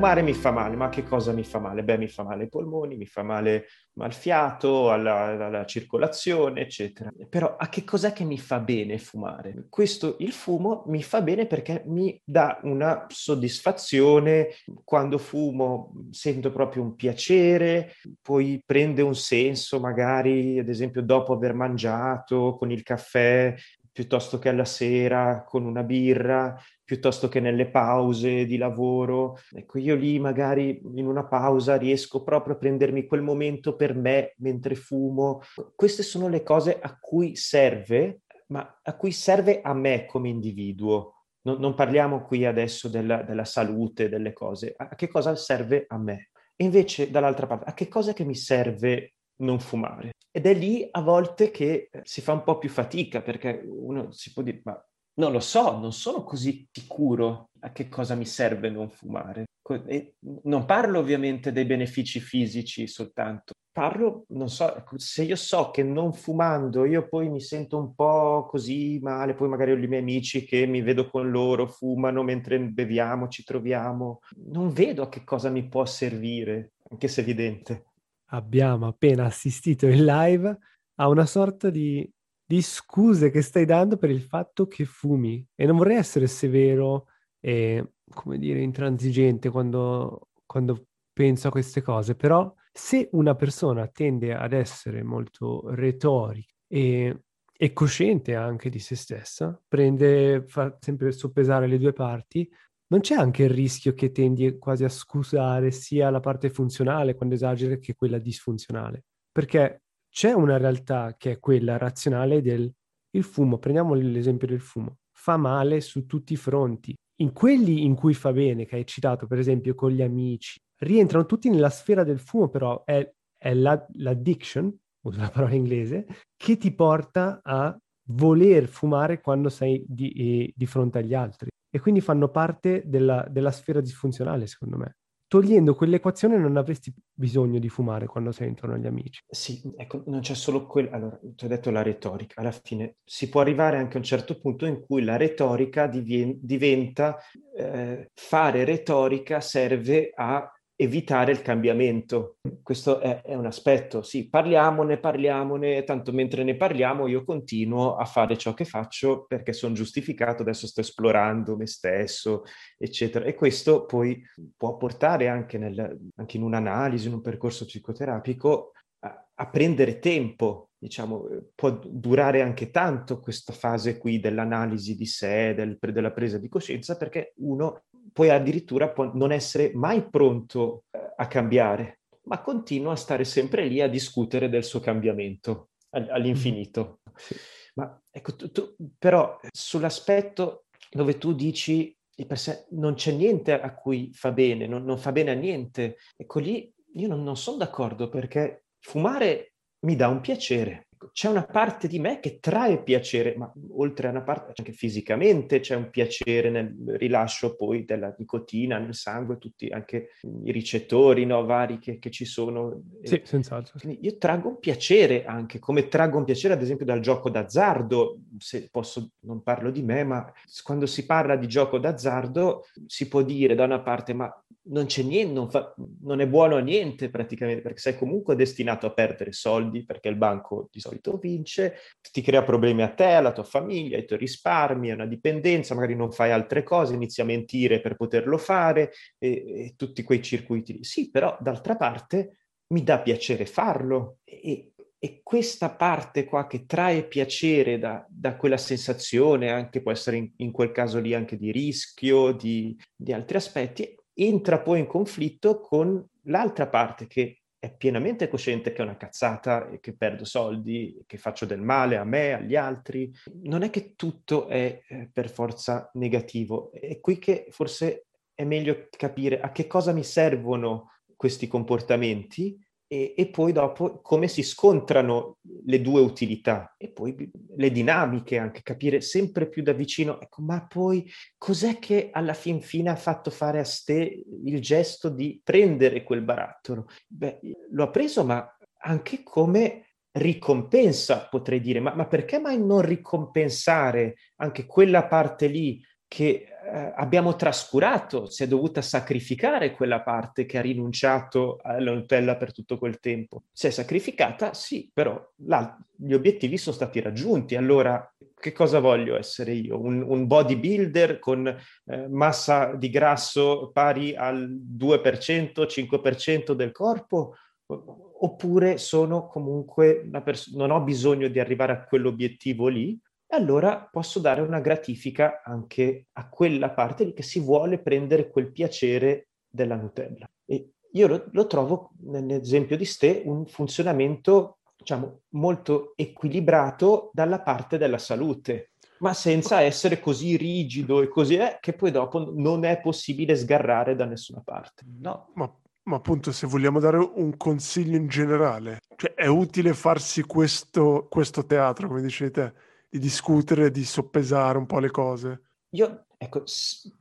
Fumare mi fa male, ma che cosa mi fa male? Beh, mi fa male ai polmoni, mi fa male al fiato, alla, alla, circolazione, eccetera. Però a che cos'è che mi fa bene fumare? Questo, il fumo mi fa bene perché mi dà una soddisfazione, quando fumo sento proprio un piacere, poi prende un senso magari, ad esempio, dopo aver mangiato con il caffè, piuttosto che alla sera con una birra, piuttosto che nelle pause di lavoro. Ecco, io lì magari in una pausa riesco proprio a prendermi quel momento per me mentre fumo. Queste sono le cose a cui serve, ma a cui serve a me come individuo. Non, non parliamo qui adesso della, della salute, delle cose. A che cosa serve a me? E invece, dall'altra parte, a che cosa che mi serve non fumare? Ed è lì a volte che eh, si fa un po' più fatica perché uno si può dire, ma non lo so, non sono così sicuro a che cosa mi serve non fumare. E non parlo ovviamente dei benefici fisici soltanto, parlo, non so, ecco, se io so che non fumando io poi mi sento un po' così male, poi magari ho i miei amici che mi vedo con loro, fumano mentre beviamo, ci troviamo, non vedo a che cosa mi può servire, anche se evidente abbiamo appena assistito in live a una sorta di, di, scuse che stai dando per il fatto che fumi. E non vorrei essere severo e, come dire, intransigente quando, quando penso a queste cose, però se una persona tende ad essere molto retorica e, e cosciente anche di se stessa, prende, fa sempre soppesare le due parti, non c'è anche il rischio che tendi quasi a scusare sia la parte funzionale quando esageri che quella disfunzionale? Perché c'è una realtà che è quella razionale del il fumo, prendiamo l'esempio del fumo, fa male su tutti i fronti. In quelli in cui fa bene, che hai citato per esempio con gli amici, rientrano tutti nella sfera del fumo, però è, è la, l'addiction, uso la parola inglese, che ti porta a voler fumare quando sei di, eh, di fronte agli altri e quindi fanno parte della, della sfera disfunzionale, secondo me. Togliendo quell'equazione non avresti bisogno di fumare quando sei intorno agli amici. Sì, ecco, non c'è solo quello. Allora, ti ho detto la retorica. Alla fine si può arrivare anche a un certo punto in cui la retorica divien- diventa eh, fare retorica serve a evitare il cambiamento. Questo è, è, un aspetto, sì, parliamone, parliamone, tanto mentre ne parliamo io continuo a fare ciò che faccio perché sono giustificato, adesso sto esplorando me stesso, eccetera. E questo poi può portare anche, nel, anche in un'analisi, in un percorso psicoterapico, a, a prendere tempo, diciamo, può durare anche tanto questa fase qui dell'analisi di sé, del, della presa di coscienza, perché uno poi addirittura non essere mai pronto eh, a cambiare, ma continua a stare sempre lì a discutere del suo cambiamento all'infinito. Sì. Ma ecco, tu, tu, però sull'aspetto dove tu dici di per sé non c'è niente a cui fa bene, non, non fa bene a niente, ecco lì io non, non sono d'accordo perché fumare mi dà un piacere, c'è una parte di me che trae piacere, ma oltre a una parte anche fisicamente c'è un piacere nel rilascio poi della nicotina nel sangue, tutti anche i ricettori no, vari che, che ci sono. Sì, senz'altro. Quindi io traggo un piacere anche, come traggo un piacere ad esempio dal gioco d'azzardo, se posso, non parlo di me, ma quando si parla di gioco d'azzardo si può dire da una parte ma non c'è niente, non, fa, non, è buono a niente praticamente, perché sei comunque destinato a perdere soldi, perché il banco di solito vince, ti crea problemi a te, alla tua famiglia, ai tuoi risparmi, è una dipendenza, magari non fai altre cose, inizi a mentire per poterlo fare, e, e tutti quei circuiti. Sì, però d'altra parte mi dà piacere farlo e, e questa parte qua che trae piacere da, da quella sensazione, anche può essere in, in, quel caso lì anche di rischio, di, di altri aspetti, entra poi in conflitto con l'altra parte che è pienamente cosciente che è una cazzata e che perdo soldi, che faccio del male a me, agli altri. Non è che tutto è eh, per forza negativo. È qui che forse è meglio capire a che cosa mi servono questi comportamenti e, e, poi dopo come si scontrano le due utilità e poi le dinamiche, anche capire sempre più da vicino, ecco, ma poi cos'è che alla fin fine ha fatto fare a Ste il gesto di prendere quel barattolo? Beh, lo ha preso, ma anche come ricompensa, potrei dire, ma, ma perché mai non ricompensare anche quella parte lì che eh, abbiamo trascurato, si è dovuta sacrificare quella parte che ha rinunciato alla Nutella per tutto quel tempo. Si è sacrificata, sì, però là, gli obiettivi sono stati raggiunti. Allora, che cosa voglio essere io? Un, un bodybuilder con eh, massa di grasso pari al 2%, 5% del corpo? Oppure sono comunque una persona, non ho bisogno di arrivare a quell'obiettivo lì, e allora posso dare una gratifica anche a quella parte lì che si vuole prendere quel piacere della Nutella. E io lo, lo trovo, nell'esempio di Ste, un funzionamento, diciamo, molto equilibrato dalla parte della salute, ma senza essere così rigido e così è che poi dopo non è possibile sgarrare da nessuna parte. No. Ma, ma appunto, se vogliamo dare un consiglio in generale, cioè è utile farsi questo, questo teatro, come dicevi te, di discutere, di soppesare un po' le cose? Io, ecco,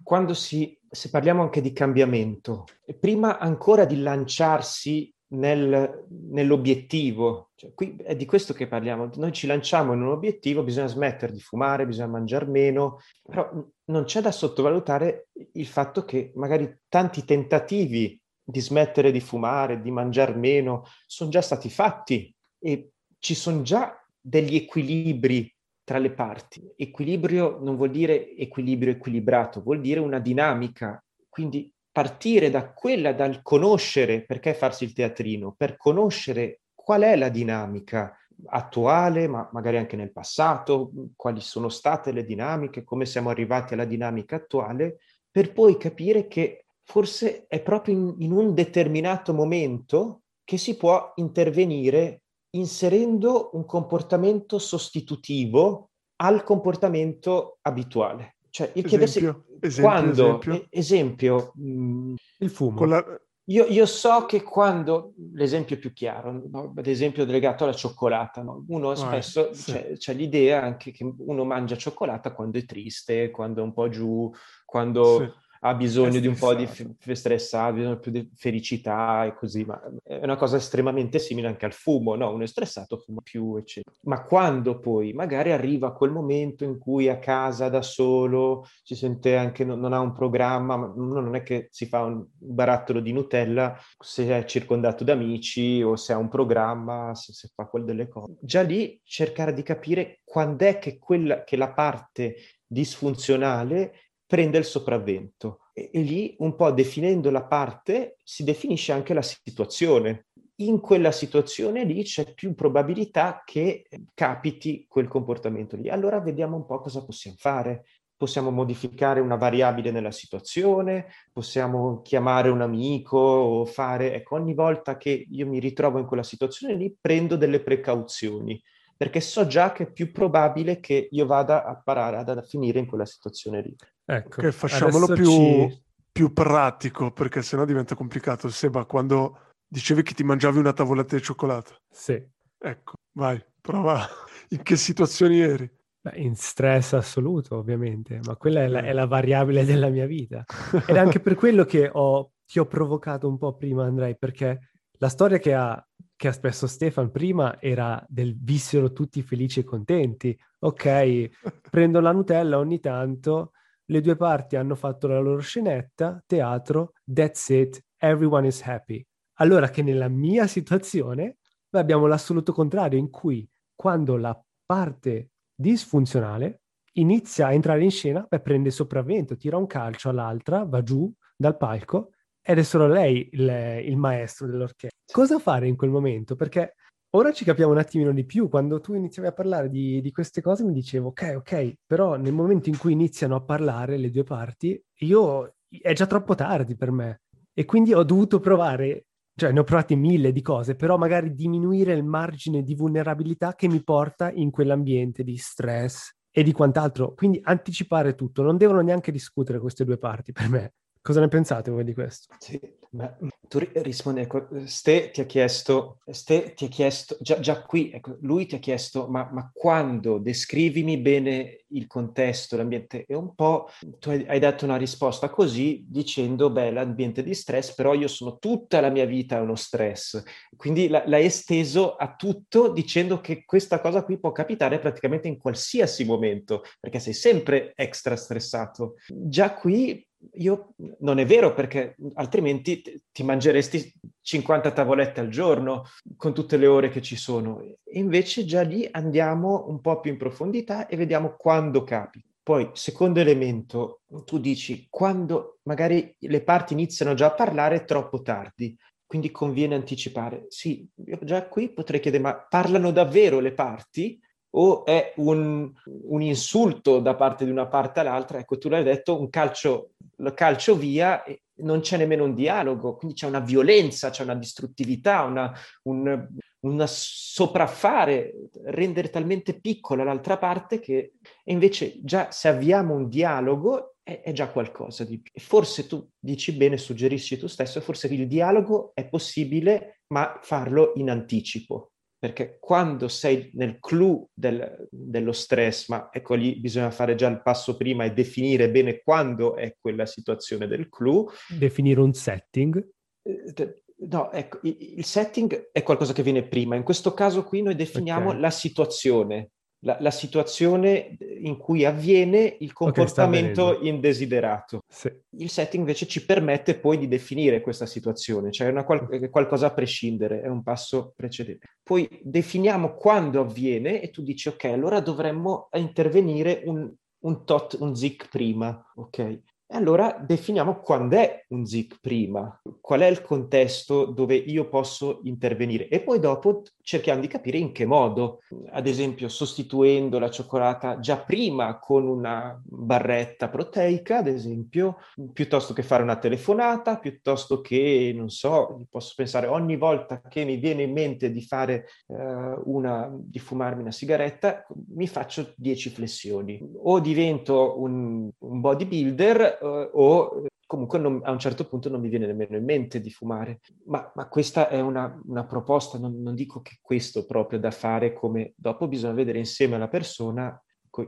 quando si, se parliamo anche di cambiamento, prima ancora di lanciarsi nel, nell'obiettivo, cioè, qui è di questo che parliamo, noi ci lanciamo in un obiettivo, bisogna smettere di fumare, bisogna mangiare meno, però non c'è da sottovalutare il fatto che magari tanti tentativi di smettere di fumare, di mangiare meno, sono già stati fatti e ci sono già degli equilibri tra le parti. Equilibrio non vuol dire equilibrio equilibrato, vuol dire una dinamica. Quindi partire da quella, dal conoscere, perché farsi il teatrino? Per conoscere qual è la dinamica attuale, ma magari anche nel passato, quali sono state le dinamiche, come siamo arrivati alla dinamica attuale, per poi capire che forse è proprio in, in un determinato momento che si può intervenire inserendo un comportamento sostitutivo al comportamento abituale. Cioè, il chiedersi esempio, quando, esempio, esempio mh, mm, il fumo. La... Io, io, so che quando, l'esempio più chiaro, no? ad esempio legato alla cioccolata, no? uno spesso sì. c'è, c'è, l'idea anche che uno mangia cioccolata quando è triste, quando è un po' giù, quando... Sì ha bisogno di un po' di f- stressato, bisogno più di felicità e così, ma è una cosa estremamente simile anche al fumo, no? Uno è stressato, fuma più, eccetera. Ma quando poi magari arriva quel momento in cui a casa da solo si sente anche, non, non ha un programma, ma uno non è che si fa un barattolo di Nutella se è circondato da amici o se ha un programma, se, se fa quelle delle cose. Già lì cercare di capire quando è che, quella, che la parte disfunzionale prende il sopravvento. E, e, lì, un po' definendo la parte, si definisce anche la situazione. In quella situazione lì c'è più probabilità che capiti quel comportamento lì. Allora vediamo un po' cosa possiamo fare. Possiamo modificare una variabile nella situazione, possiamo chiamare un amico o fare... Ecco, ogni volta che io mi ritrovo in quella situazione lì, prendo delle precauzioni perché so già che è più probabile che io vada a parare ad, a finire in quella situazione lì. Ecco, okay, facciamolo più, ci... più, pratico, perché sennò diventa complicato. Seba, quando dicevi che ti mangiavi una tavolata di cioccolato. Sì. Ecco, vai, prova. In che situazioni eri? Beh, in stress assoluto, ovviamente, ma quella è la, è la variabile della mia vita. Ed è anche per quello che ho, ti ho provocato un po' prima, Andrei, perché la storia che ha che ha espresso Stefan prima era del vissero tutti felici e contenti. Ok, prendo la Nutella ogni tanto, le due parti hanno fatto la loro scenetta, teatro, that's it, everyone is happy. Allora che nella mia situazione abbiamo l'assoluto contrario, in cui quando la parte disfunzionale inizia a entrare in scena, beh, prende sopravvento, tira un calcio all'altra, va giù dal palco ed è solo lei il, il maestro dell'orchestra. Cosa fare in quel momento? Perché ora ci capiamo un attimino di più. Quando tu iniziavi a parlare di, di, queste cose mi dicevo, ok, ok, però nel momento in cui iniziano a parlare le due parti, io è già troppo tardi per me. E quindi ho dovuto provare, cioè ne ho provate mille di cose, però magari diminuire il margine di vulnerabilità che mi porta in quell'ambiente di stress e di quant'altro. Quindi anticipare tutto, non devono neanche discutere queste due parti per me Cosa ne pensate voi di questo? Sì, ma tu rispondi, ecco, Ste ti ha chiesto, Ste ti ha chiesto, già, già qui, ecco, lui ti ha chiesto, ma, ma, quando descrivimi bene il contesto, l'ambiente, e un po' tu hai, hai, dato una risposta così dicendo, beh, l'ambiente di stress, però io sono tutta la mia vita uno stress, quindi l'hai esteso a tutto dicendo che questa cosa qui può capitare praticamente in qualsiasi momento, perché sei sempre extra stressato. Già qui io non è vero perché altrimenti ti mangeresti 50 tavolette al giorno con tutte le ore che ci sono. E invece già lì andiamo un po' più in profondità e vediamo quando capita. Poi, secondo elemento, tu dici quando magari le parti iniziano già a parlare troppo tardi, quindi conviene anticipare. Sì, io già qui potrei chiedere, ma parlano davvero le parti? O è un, un, insulto da parte di una parte all'altra. Ecco, tu l'hai detto, un calcio, calcio via non c'è nemmeno un dialogo, quindi c'è una violenza, c'è una distruttività, una, un, una sopraffare, rendere talmente piccola l'altra parte che invece già se avviamo un dialogo è, è già qualcosa di più. Forse tu dici bene, suggerisci tu stesso, forse il dialogo è possibile, ma farlo in anticipo perché quando sei nel clou del, dello stress, ma ecco lì bisogna fare già il passo prima e definire bene quando è quella situazione del clou. Definire un setting. Eh, no, ecco, il setting è qualcosa che viene prima. In questo caso qui noi definiamo okay. la situazione, la, la, situazione in cui avviene il comportamento okay, indesiderato. Sì. Il setting invece ci permette poi di definire questa situazione, cioè è qual- qualcosa a prescindere, è un passo precedente. Poi definiamo quando avviene e tu dici ok, allora dovremmo intervenire un, un tot, un zic prima, ok? E allora definiamo quando è un ZIC prima, qual è il contesto dove io posso intervenire. E poi dopo cerchiamo di capire in che modo, ad esempio sostituendo la cioccolata già prima con una barretta proteica, ad esempio, piuttosto che fare una telefonata, piuttosto che, non so, posso pensare ogni volta che mi viene in mente di fare eh, una, di fumarmi una sigaretta, mi faccio 10 flessioni. O divento un, un bodybuilder o comunque non, a un certo punto non mi viene nemmeno in mente di fumare. Ma, ma questa è una, una proposta, non, non, dico che questo proprio da fare come dopo bisogna vedere insieme alla persona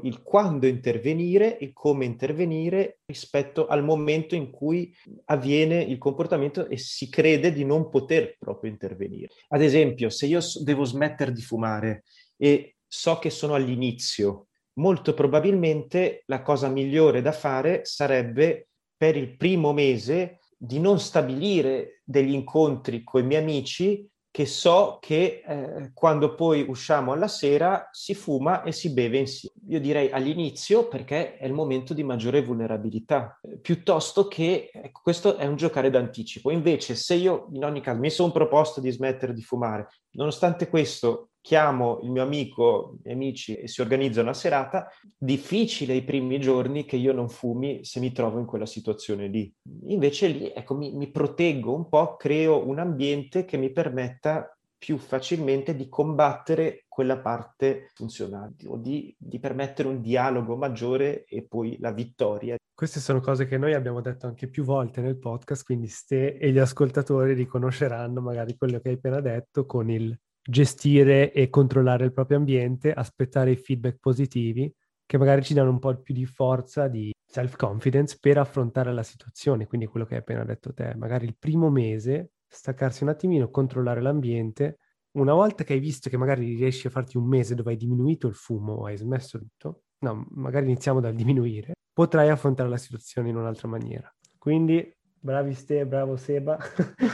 il quando intervenire e come intervenire rispetto al momento in cui avviene il comportamento e si crede di non poter proprio intervenire. Ad esempio, se io devo smettere di fumare e so che sono all'inizio, molto probabilmente la cosa migliore da fare sarebbe per il primo mese di non stabilire degli incontri con i miei amici che so che eh, quando poi usciamo alla sera si fuma e si beve insieme. Io direi all'inizio perché è il momento di maggiore vulnerabilità, eh, piuttosto che ecco, questo è un giocare d'anticipo. Invece se io in ogni caso mi sono proposto di smettere di fumare, nonostante questo chiamo il mio amico, i miei amici e si organizza una serata, difficile i primi giorni che io non fumi se mi trovo in quella situazione lì. Invece lì, ecco, mi, mi proteggo un po', creo un ambiente che mi permetta più facilmente di combattere quella parte funzionale o di, di, permettere un dialogo maggiore e poi la vittoria. Queste sono cose che noi abbiamo detto anche più volte nel podcast, quindi Ste e gli ascoltatori riconosceranno magari quello che hai appena detto con il gestire e controllare il proprio ambiente, aspettare i feedback positivi che magari ci danno un po' più di forza, di self-confidence per affrontare la situazione. Quindi quello che hai appena detto te, magari il primo mese staccarsi un attimino, controllare l'ambiente. Una volta che hai visto che magari riesci a farti un mese dove hai diminuito il fumo hai smesso tutto, no, magari iniziamo dal diminuire, potrai affrontare la situazione in un'altra maniera. Quindi Bravi Ste, bravo Seba.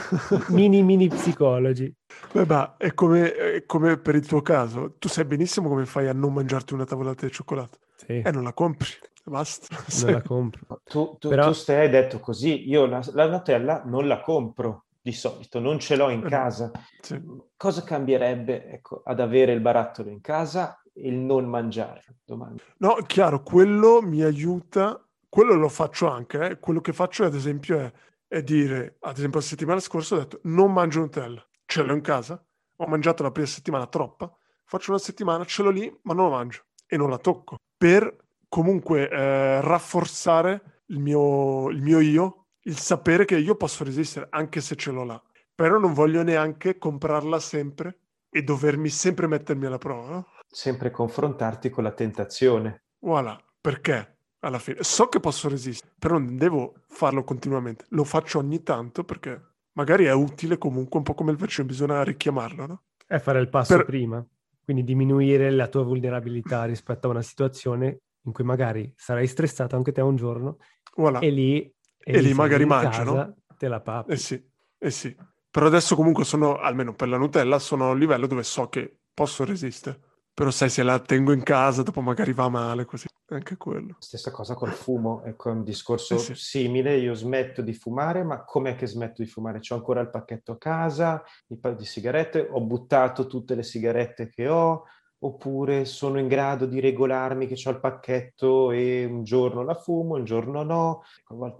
mini mini psicologi. Beh, ma è come, è come, per il tuo caso. Tu sai benissimo come fai a non mangiarti una tavolata di cioccolato. Sì. E non la compri. Basta. Non la compro. Tu, tu, Però... tu stai hai detto così. Io la, la Nutella non la compro di solito, non ce l'ho in eh, casa. Sì. Cosa cambierebbe ecco, ad avere il barattolo in casa e il non mangiare? Domanda. No, chiaro, quello mi aiuta quello lo faccio anche, eh. quello che faccio ad esempio è, è, dire, ad esempio la settimana scorsa ho detto non mangio Nutella, ce l'ho in casa, ho mangiato la prima settimana troppa, faccio una settimana, ce l'ho lì, ma non la mangio e non la tocco, per comunque eh, rafforzare il mio, il mio io, il sapere che io posso resistere anche se ce l'ho là, però non voglio neanche comprarla sempre e dovermi sempre mettermi alla prova. No? Sempre confrontarti con la tentazione. Voilà, perché alla fine so che posso resistere, però non devo farlo continuamente. Lo faccio ogni tanto perché magari è utile comunque un po' come il vaccino, bisogna richiamarlo, no? È fare il passo Per- prima, quindi diminuire la tua vulnerabilità rispetto a una situazione in cui magari sarai stressato anche te un giorno Voilà. e lì, E lì sei magari casa, no? Te la pappi. Eh sì, eh sì. Però adesso comunque sono, almeno per la Nutella, sono a un livello dove so che posso resistere. Però sai, se la tengo in casa, dopo magari va male, così. Anche quello. Stessa cosa col fumo, ecco, è un discorso Eh sì. simile. Io smetto di fumare, ma com'è che smetto di fumare? C'ho ancora il pacchetto a casa, il paio di sigarette, ho buttato tutte le sigarette che ho, oppure sono in grado di regolarmi che ho il pacchetto e un giorno la fumo, un giorno no.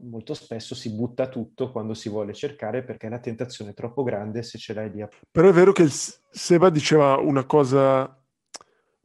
Molto spesso si butta tutto quando si vuole cercare perché la tentazione è troppo grande se ce l'hai lì Però è vero che Seba diceva una cosa,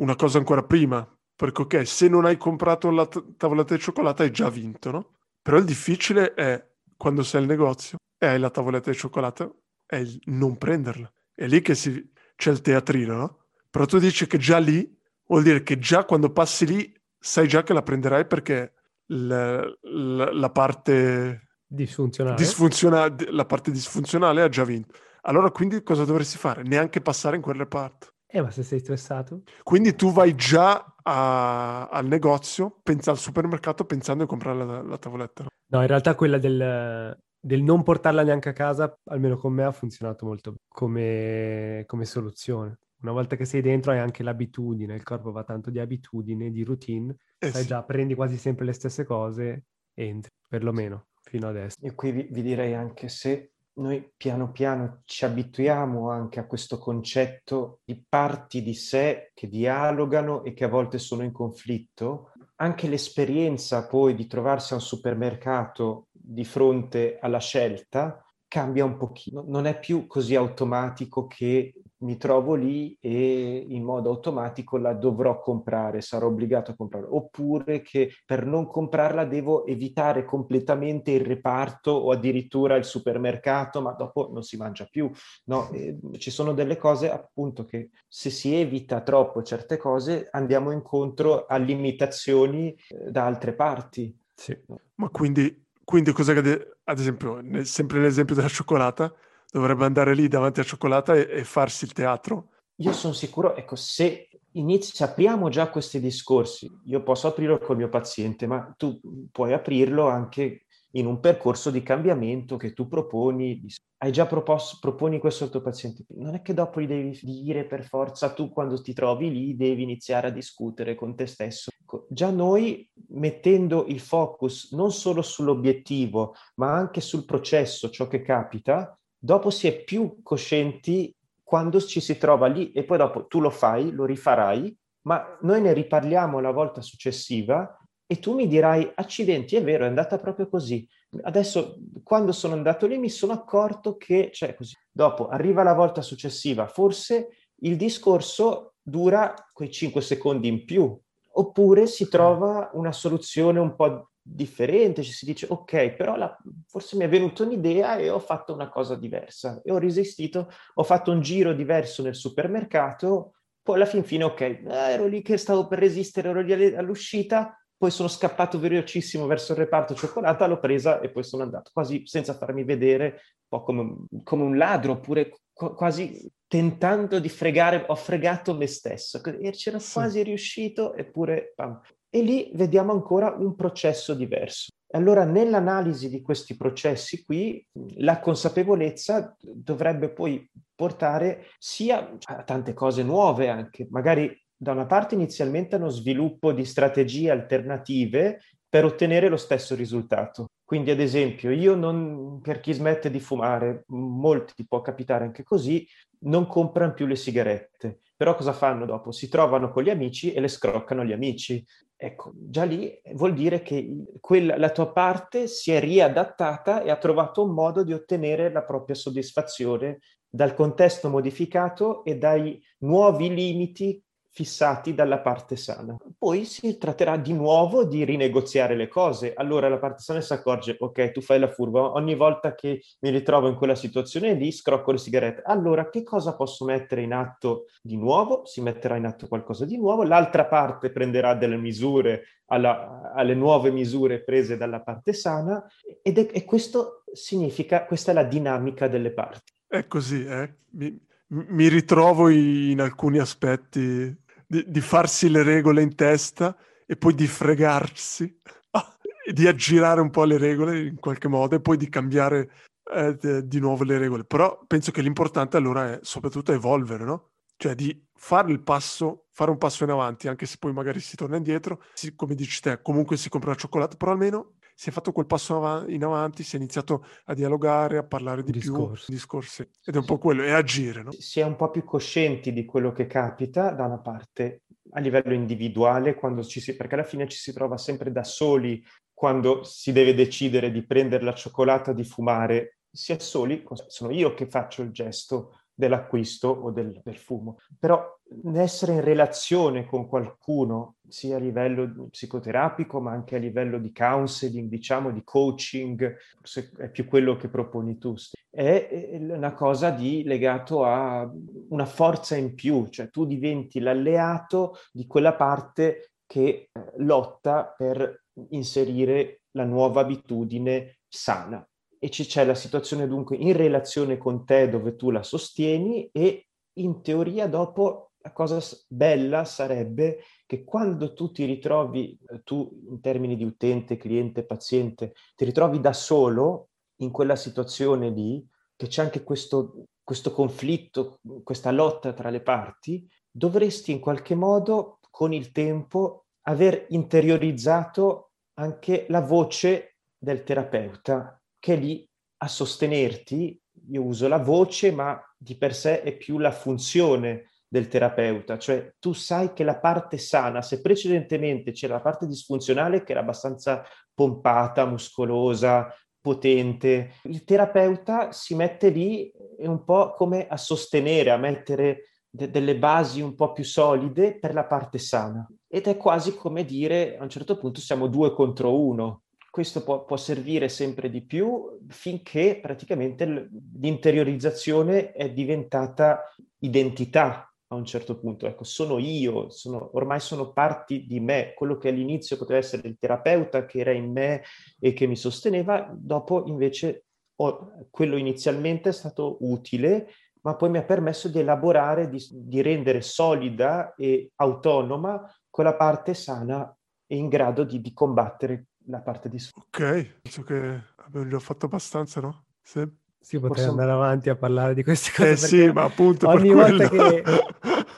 una cosa ancora prima. Perché ok, se non hai comprato la t- tavoletta di cioccolata hai già vinto, no? Però il difficile è quando sei al negozio e hai la tavoletta di cioccolata, è il non prenderla. È lì che si- c'è il teatrino, no? Però tu dici che già lì vuol dire che già quando passi lì sai già che la prenderai perché la, la- la parte Disfunzionale. disfunziona- la parte disfunzionale ha già vinto. Allora quindi cosa dovresti fare? Neanche passare in quel reparto. Eh, ma se sei stressato? Quindi tu vai già a- al negozio, pensa al supermercato pensando di comprare la, la tavoletta. no? In realtà quella del, del non portarla neanche a casa, almeno con me, ha funzionato molto come, come soluzione. Una volta che sei dentro hai anche l'abitudine, il corpo va tanto di abitudine, di routine, Eh sai sì. già, prendi quasi sempre le stesse cose, entri, perlomeno, fino adesso. Io qui vi, vi direi anche se noi piano piano ci abituiamo anche a questo concetto di parti di sé che dialogano e che a volte sono in conflitto, anche l'esperienza poi di trovarsi a un supermercato di fronte alla scelta cambia un pochino. Non è più così automatico che mi trovo lì e in modo automatico la dovrò comprare, sarò obbligato a comprarla, oppure che per non comprarla devo evitare completamente il reparto o addirittura il supermercato, ma dopo non si mangia più. No, eh, ci sono delle cose appunto che se si evita troppo certe cose andiamo incontro a limitazioni eh, da altre parti. Sì. Ma quindi, quindi cos'è che, de- ad esempio, nel- sempre nell'esempio della cioccolata, dovrebbe andare lì davanti alla cioccolata e, e farsi il teatro? Io sono sicuro, ecco, se inizi, se apriamo già questi discorsi, io posso aprirlo col mio paziente, ma tu puoi aprirlo anche in un percorso di cambiamento che tu proponi, hai già proposto, proponi questo al tuo paziente. Non è che dopo gli devi dire per forza, tu quando ti trovi lì devi iniziare a discutere con te stesso. Ecco, Già noi mettendo il focus non solo sull'obiettivo, ma anche sul processo, ciò che capita, dopo si è più coscienti quando ci si trova lì e poi dopo tu lo fai, lo rifarai, ma noi ne riparliamo la volta successiva e tu mi dirai, accidenti, è vero, è andata proprio così. Adesso, quando sono andato lì, mi sono accorto che, cioè così, dopo arriva la volta successiva, forse il discorso dura quei 5 secondi in più, oppure si trova una soluzione un po' differente, ci si dice ok, però la- forse mi è venuta un'idea e ho fatto una cosa diversa e ho resistito, ho fatto un giro diverso nel supermercato, poi alla fin fine ok, eh, ero lì che stavo per resistere, ero lì all'uscita, poi sono scappato velocissimo verso il reparto cioccolata, l'ho presa e poi sono andato, quasi senza farmi vedere, un po' come, come un ladro, oppure qu- quasi tentando di fregare, ho fregato me stesso, e c'era Sì. quasi riuscito, eppure... pam. E lì vediamo ancora un processo diverso. Allora, nell'analisi di questi processi qui, la consapevolezza dovrebbe poi portare sia a tante cose nuove anche, magari da una parte inizialmente a uno sviluppo di strategie alternative per ottenere lo stesso risultato. Quindi, ad esempio, io non, per chi smette di fumare, molti può capitare anche così, non comprano più le sigarette. Però cosa fanno dopo? Si trovano con gli amici e le scroccano gli amici. Ecco, già lì vuol dire che quella, la tua parte si è riadattata e ha trovato un modo di ottenere la propria soddisfazione dal contesto modificato e dai nuovi limiti fissati dalla parte sana. Poi si tratterà di nuovo di rinegoziare le cose. Allora la parte sana si accorge, ok, tu fai la furba, ogni volta che mi ritrovo in quella situazione lì, scrocco le sigarette. Allora che cosa posso mettere in atto di nuovo? Si metterà in atto qualcosa di nuovo, l'altra parte prenderà delle misure alla, alle nuove misure prese dalla parte sana ed è, e questo significa, questa è la dinamica delle parti. È così, eh? mi, mi ritrovo in alcuni aspetti di, di farsi le regole in testa e poi di fregarsi, di aggirare un po' le regole in qualche modo e poi di cambiare eh, di nuovo le regole. Però penso che l'importante allora è soprattutto evolvere, no? Cioè di fare il passo, fare un passo in avanti, anche se poi magari si torna indietro, si, come dici te, comunque si compra la cioccolata, però almeno si è fatto quel passo in avanti, si è iniziato a dialogare, a parlare di Discorso. più, discorsi. Ed è un po' quello, e agire, no? Si è un po' più coscienti di quello che capita da una parte a livello individuale, quando ci si, perché alla fine ci si trova sempre da soli quando si deve decidere di prendere la cioccolata, di fumare, si è soli, sono io che faccio il gesto dell'acquisto o del, del fumo. Però essere in relazione con qualcuno, sia a livello psicoterapico, ma anche a livello di counseling, diciamo, di coaching, forse è più quello che proponi tu, è una cosa di, legato a una forza in più, cioè tu diventi l'alleato di quella parte che eh, lotta per inserire la nuova abitudine sana e c'è la situazione dunque in relazione con te dove tu la sostieni e in teoria dopo la cosa bella sarebbe che quando tu ti ritrovi, eh, tu in termini di utente, cliente, paziente, ti ritrovi da solo in quella situazione lì, che c'è anche questo, questo conflitto, questa lotta tra le parti, dovresti in qualche modo con il tempo aver interiorizzato anche la voce del terapeuta che è lì a sostenerti. Io uso la voce, ma di per sé è più la funzione del terapeuta, cioè tu sai che la parte sana, se precedentemente c'era la parte disfunzionale che era abbastanza pompata, muscolosa, potente, il terapeuta si mette lì un po' come a sostenere, a mettere de- delle basi un po' più solide per la parte sana. Ed è quasi come dire a un certo punto siamo due contro uno, questo può, può, servire sempre di più finché praticamente l'interiorizzazione è diventata identità a un certo punto. Ecco, sono io, sono, ormai sono parti di me. Quello che all'inizio poteva essere il terapeuta che era in me e che mi sosteneva, dopo invece ho, quello inizialmente è stato utile, ma poi mi ha permesso di elaborare, di, di rendere solida e autonoma quella parte sana e in grado di, di combattere la parte di su. Ok, penso che abbiamo già fatto abbastanza, no? Sì. Sì, potrei Forse... andare avanti a parlare di queste cose. Eh sì, ma appunto ogni volta che,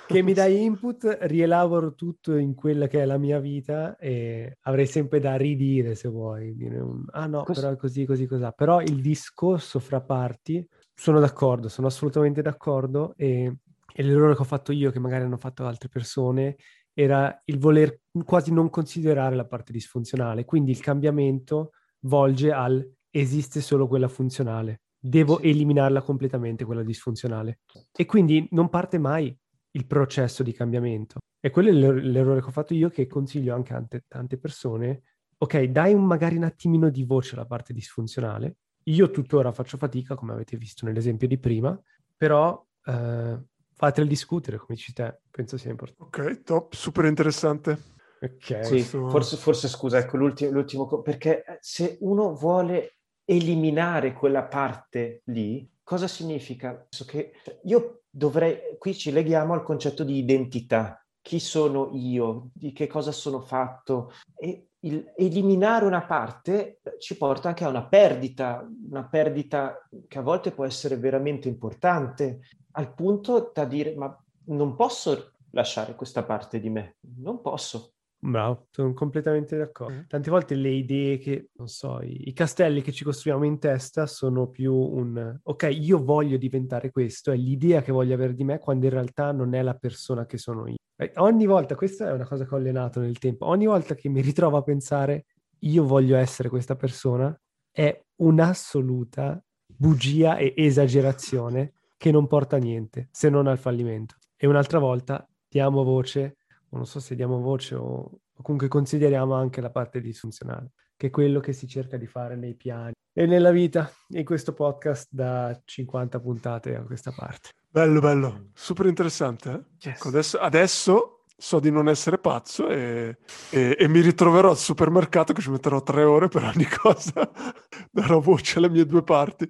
che, mi dai input rielaboro tutto in quella che è la mia vita e avrei sempre da ridire se vuoi. Dire un, ah no, Cos- però è così, così, così. Però il discorso fra parti, sono d'accordo, sono assolutamente d'accordo e, e l'errore che ho fatto io, che magari hanno fatto altre persone, era il voler quasi non considerare la parte disfunzionale. Quindi il cambiamento volge al esiste solo quella funzionale, devo sì. eliminarla completamente quella disfunzionale. E quindi non parte mai il processo di cambiamento. E quello è l'errore che ho fatto io che consiglio anche a tante, tante persone. Ok, dai un, magari un attimino di voce alla parte disfunzionale. Io tuttora faccio fatica, come avete visto nell'esempio di prima, però eh, fatele discutere, come dici te, penso sia importante. Ok, top, super interessante. Ok. Sì, forse, forse, scusa, ecco l'ultimo, l'ultimo, perché se uno vuole eliminare quella parte lì, cosa significa? Che io dovrei, qui ci leghiamo al concetto di identità. Chi sono io? Di che cosa sono fatto? E il, eliminare una parte ci porta anche a una perdita, una perdita che a volte può essere veramente importante, al punto da dire ma non posso lasciare questa parte di me, non posso. Bravo, sono completamente d'accordo. Mm. Tante volte le idee che, non so, i, i, castelli che ci costruiamo in testa sono più un, ok, io voglio diventare questo, è l'idea che voglio avere di me, quando in realtà non è la persona che sono io. E ogni volta, questa è una cosa che ho allenato nel tempo, ogni volta che mi ritrovo a pensare, io voglio essere questa persona, è un'assoluta bugia e esagerazione che non porta a niente, se non al fallimento. E un'altra volta diamo voce, o non so se diamo voce o, comunque consideriamo anche la parte disfunzionale, che è quello che si cerca di fare nei piani e nella vita in questo podcast da 50 puntate a questa parte. Bello, bello, super interessante. Eh? Yes. Ecco, adesso, adesso so di non essere pazzo e, e- e mi ritroverò al supermercato che ci metterò tre ore per ogni cosa, darò voce alle mie due parti.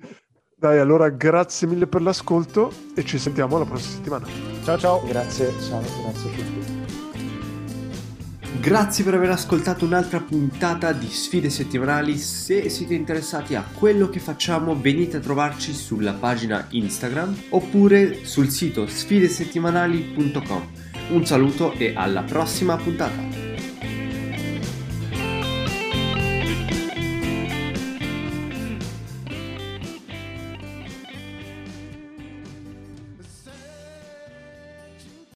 Dai, allora grazie mille per l'ascolto e ci sentiamo la prossima settimana. Ciao ciao! Grazie, ciao, grazie a tutti. Grazie per aver ascoltato un'altra puntata di Sfide Settimanali. Se siete interessati a quello che facciamo, venite a trovarci sulla pagina Instagram oppure sul sito sfidesettimanali.com. Un saluto e alla prossima puntata.